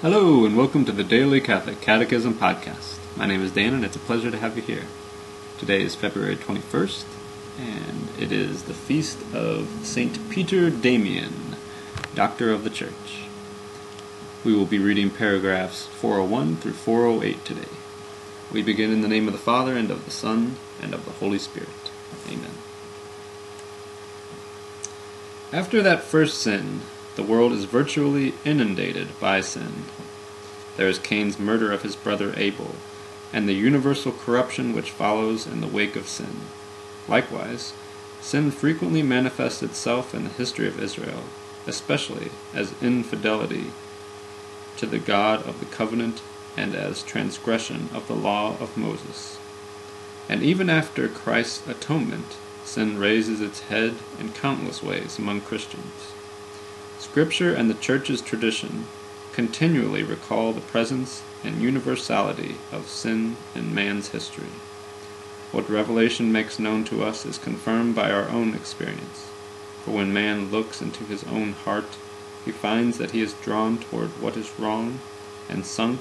Hello, and welcome to the Daily Catholic Catechism Podcast. My name is Dan, and it's a pleasure to have you here. Today is February 21st, and it is the feast of St. Peter Damian, Doctor of the Church. We will be reading paragraphs 401 through 408 today. We begin in the name of the Father, and of the Son, and of the Holy Spirit. Amen. After that first sin, the world is virtually inundated by sin. There is Cain's murder of his brother Abel, and the universal corruption which follows in the wake of sin. Likewise, sin frequently manifests itself in the history of Israel, especially as infidelity to the God of the covenant and as transgression of the law of Moses. And even after Christ's atonement, sin raises its head in countless ways among Christians. Scripture and the Church's tradition continually recall the presence and universality of sin in man's history. What Revelation makes known to us is confirmed by our own experience. For when man looks into his own heart, he finds that he is drawn toward what is wrong and sunk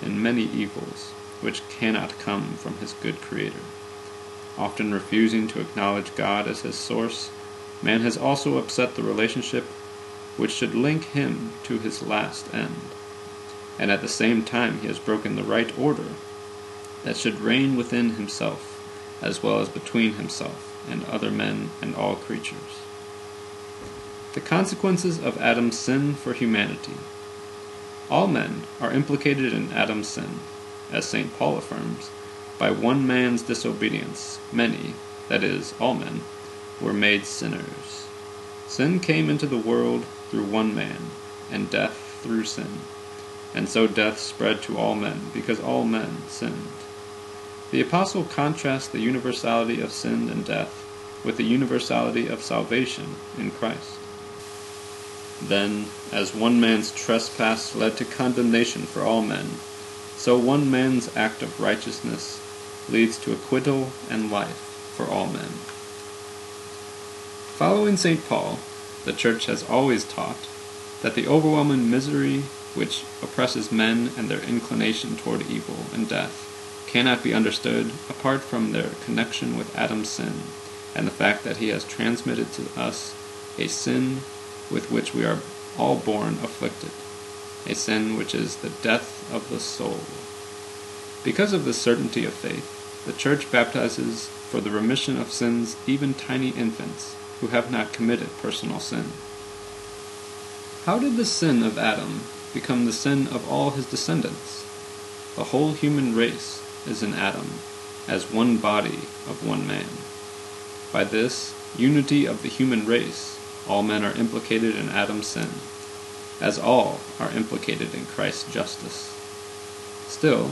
in many evils which cannot come from his good Creator. Often refusing to acknowledge God as his source, man has also upset the relationship which should link him to his last end. And at the same time, he has broken the right order that should reign within himself, as well as between himself and other men and all creatures. The consequences of Adam's sin for humanity. All men are implicated in Adam's sin, as St. Paul affirms. By one man's disobedience, many, that is, all men, were made sinners. Sin came into the world through one man, and death through sin. And so death spread to all men, because all men sinned. The Apostle contrasts the universality of sin and death with the universality of salvation in Christ. Then, as one man's trespass led to condemnation for all men, so one man's act of righteousness leads to acquittal and life for all men. Following St. Paul, the Church has always taught that the overwhelming misery which oppresses men and their inclination toward evil and death cannot be understood apart from their connection with Adam's sin and the fact that he has transmitted to us a sin with which we are all born afflicted, a sin which is the death of the soul. Because of this certainty of faith, the Church baptizes for the remission of sins even tiny infants who have not committed personal sin. How did the sin of Adam become the sin of all his descendants? The whole human race is in Adam, as one body of one man. By this unity of the human race, all men are implicated in Adam's sin, as all are implicated in Christ's justice. Still,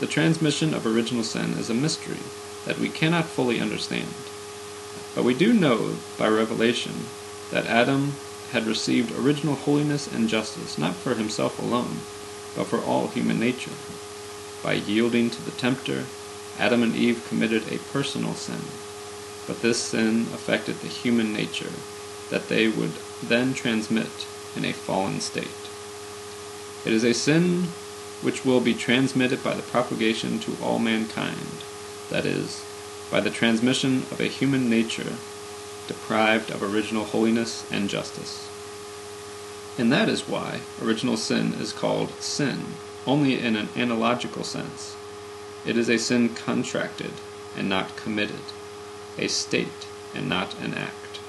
the transmission of original sin is a mystery that we cannot fully understand. But we do know by revelation that Adam had received original holiness and justice not for himself alone, but for all human nature. By yielding to the tempter, Adam and Eve committed a personal sin, but this sin affected the human nature that they would then transmit in a fallen state. It is a sin which will be transmitted by the propagation to all mankind, that is, by the transmission of a human nature deprived of original holiness and justice. And that is why original sin is called sin, only in an analogical sense. It is a sin contracted and not committed, a state and not an act.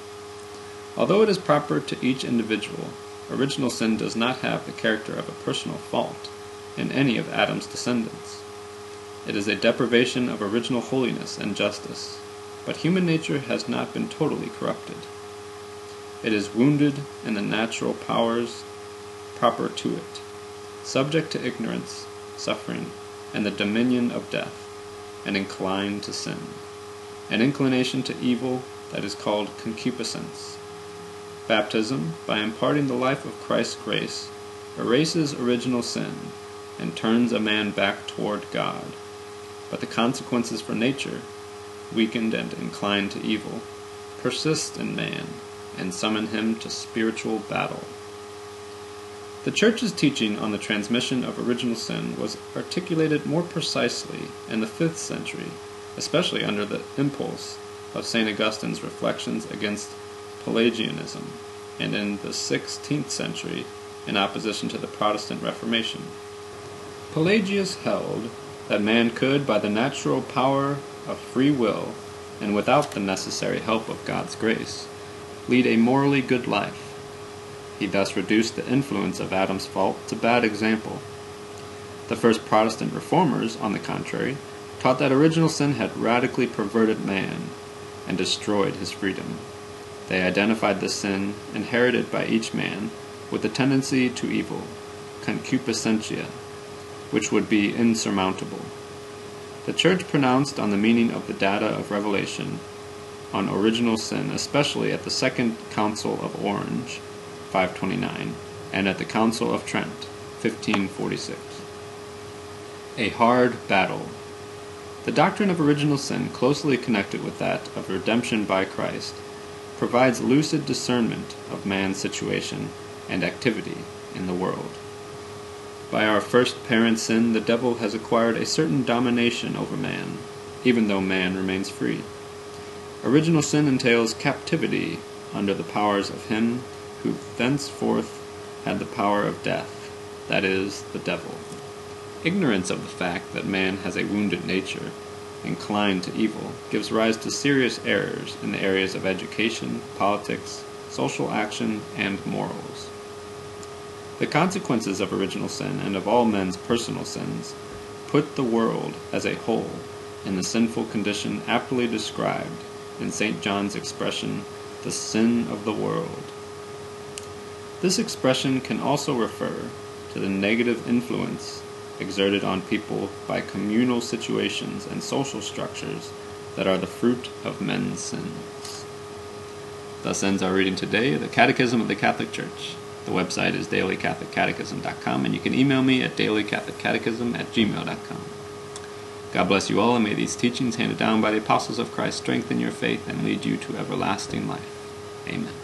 Although it is proper to each individual, original sin does not have the character of a personal fault in any of Adam's descendants. It is a deprivation of original holiness and justice, but human nature has not been totally corrupted. It is wounded in the natural powers proper to it, subject to ignorance, suffering, and the dominion of death, and inclined to sin, an inclination to evil that is called concupiscence. Baptism, by imparting the life of Christ's grace, erases original sin and turns a man back toward God. But the consequences for nature, weakened and inclined to evil, persist in man and summon him to spiritual battle. The Church's teaching on the transmission of original sin was articulated more precisely in the fifth century, especially under the impulse of St. Augustine's reflections against Pelagianism, and in the sixteenth century in opposition to the Protestant Reformation. Pelagius held that man could, by the natural power of free will, and without the necessary help of God's grace, lead a morally good life. He thus reduced the influence of Adam's fault to bad example. The first Protestant reformers, on the contrary, taught that original sin had radically perverted man and destroyed his freedom. They identified the sin inherited by each man with the tendency to evil, concupiscentia, which would be insurmountable. The Church pronounced on the meaning of the data of revelation on original sin, especially at the Second Council of Orange, 529, and at the Council of Trent, 1546. A hard battle. The doctrine of original sin, closely connected with that of redemption by Christ, provides lucid discernment of man's situation and activity in the world. By our first parent sin, the devil has acquired a certain domination over man, even though man remains free. Original sin entails captivity under the powers of him who thenceforth had the power of death, that is, the devil. Ignorance of the fact that man has a wounded nature inclined to evil gives rise to serious errors in the areas of education, politics, social action, and morals. The consequences of original sin and of all men's personal sins put the world as a whole in the sinful condition aptly described in St. John's expression, the sin of the world. This expression can also refer to the negative influence exerted on people by communal situations and social structures that are the fruit of men's sins. Thus ends our reading today, the Catechism of the Catholic Church. The website is dailycatholiccatechism.com, and you can email me at dailycatholiccatechism at gmail.com. God bless you all, and may these teachings handed down by the apostles of Christ strengthen your faith and lead you to everlasting life. Amen.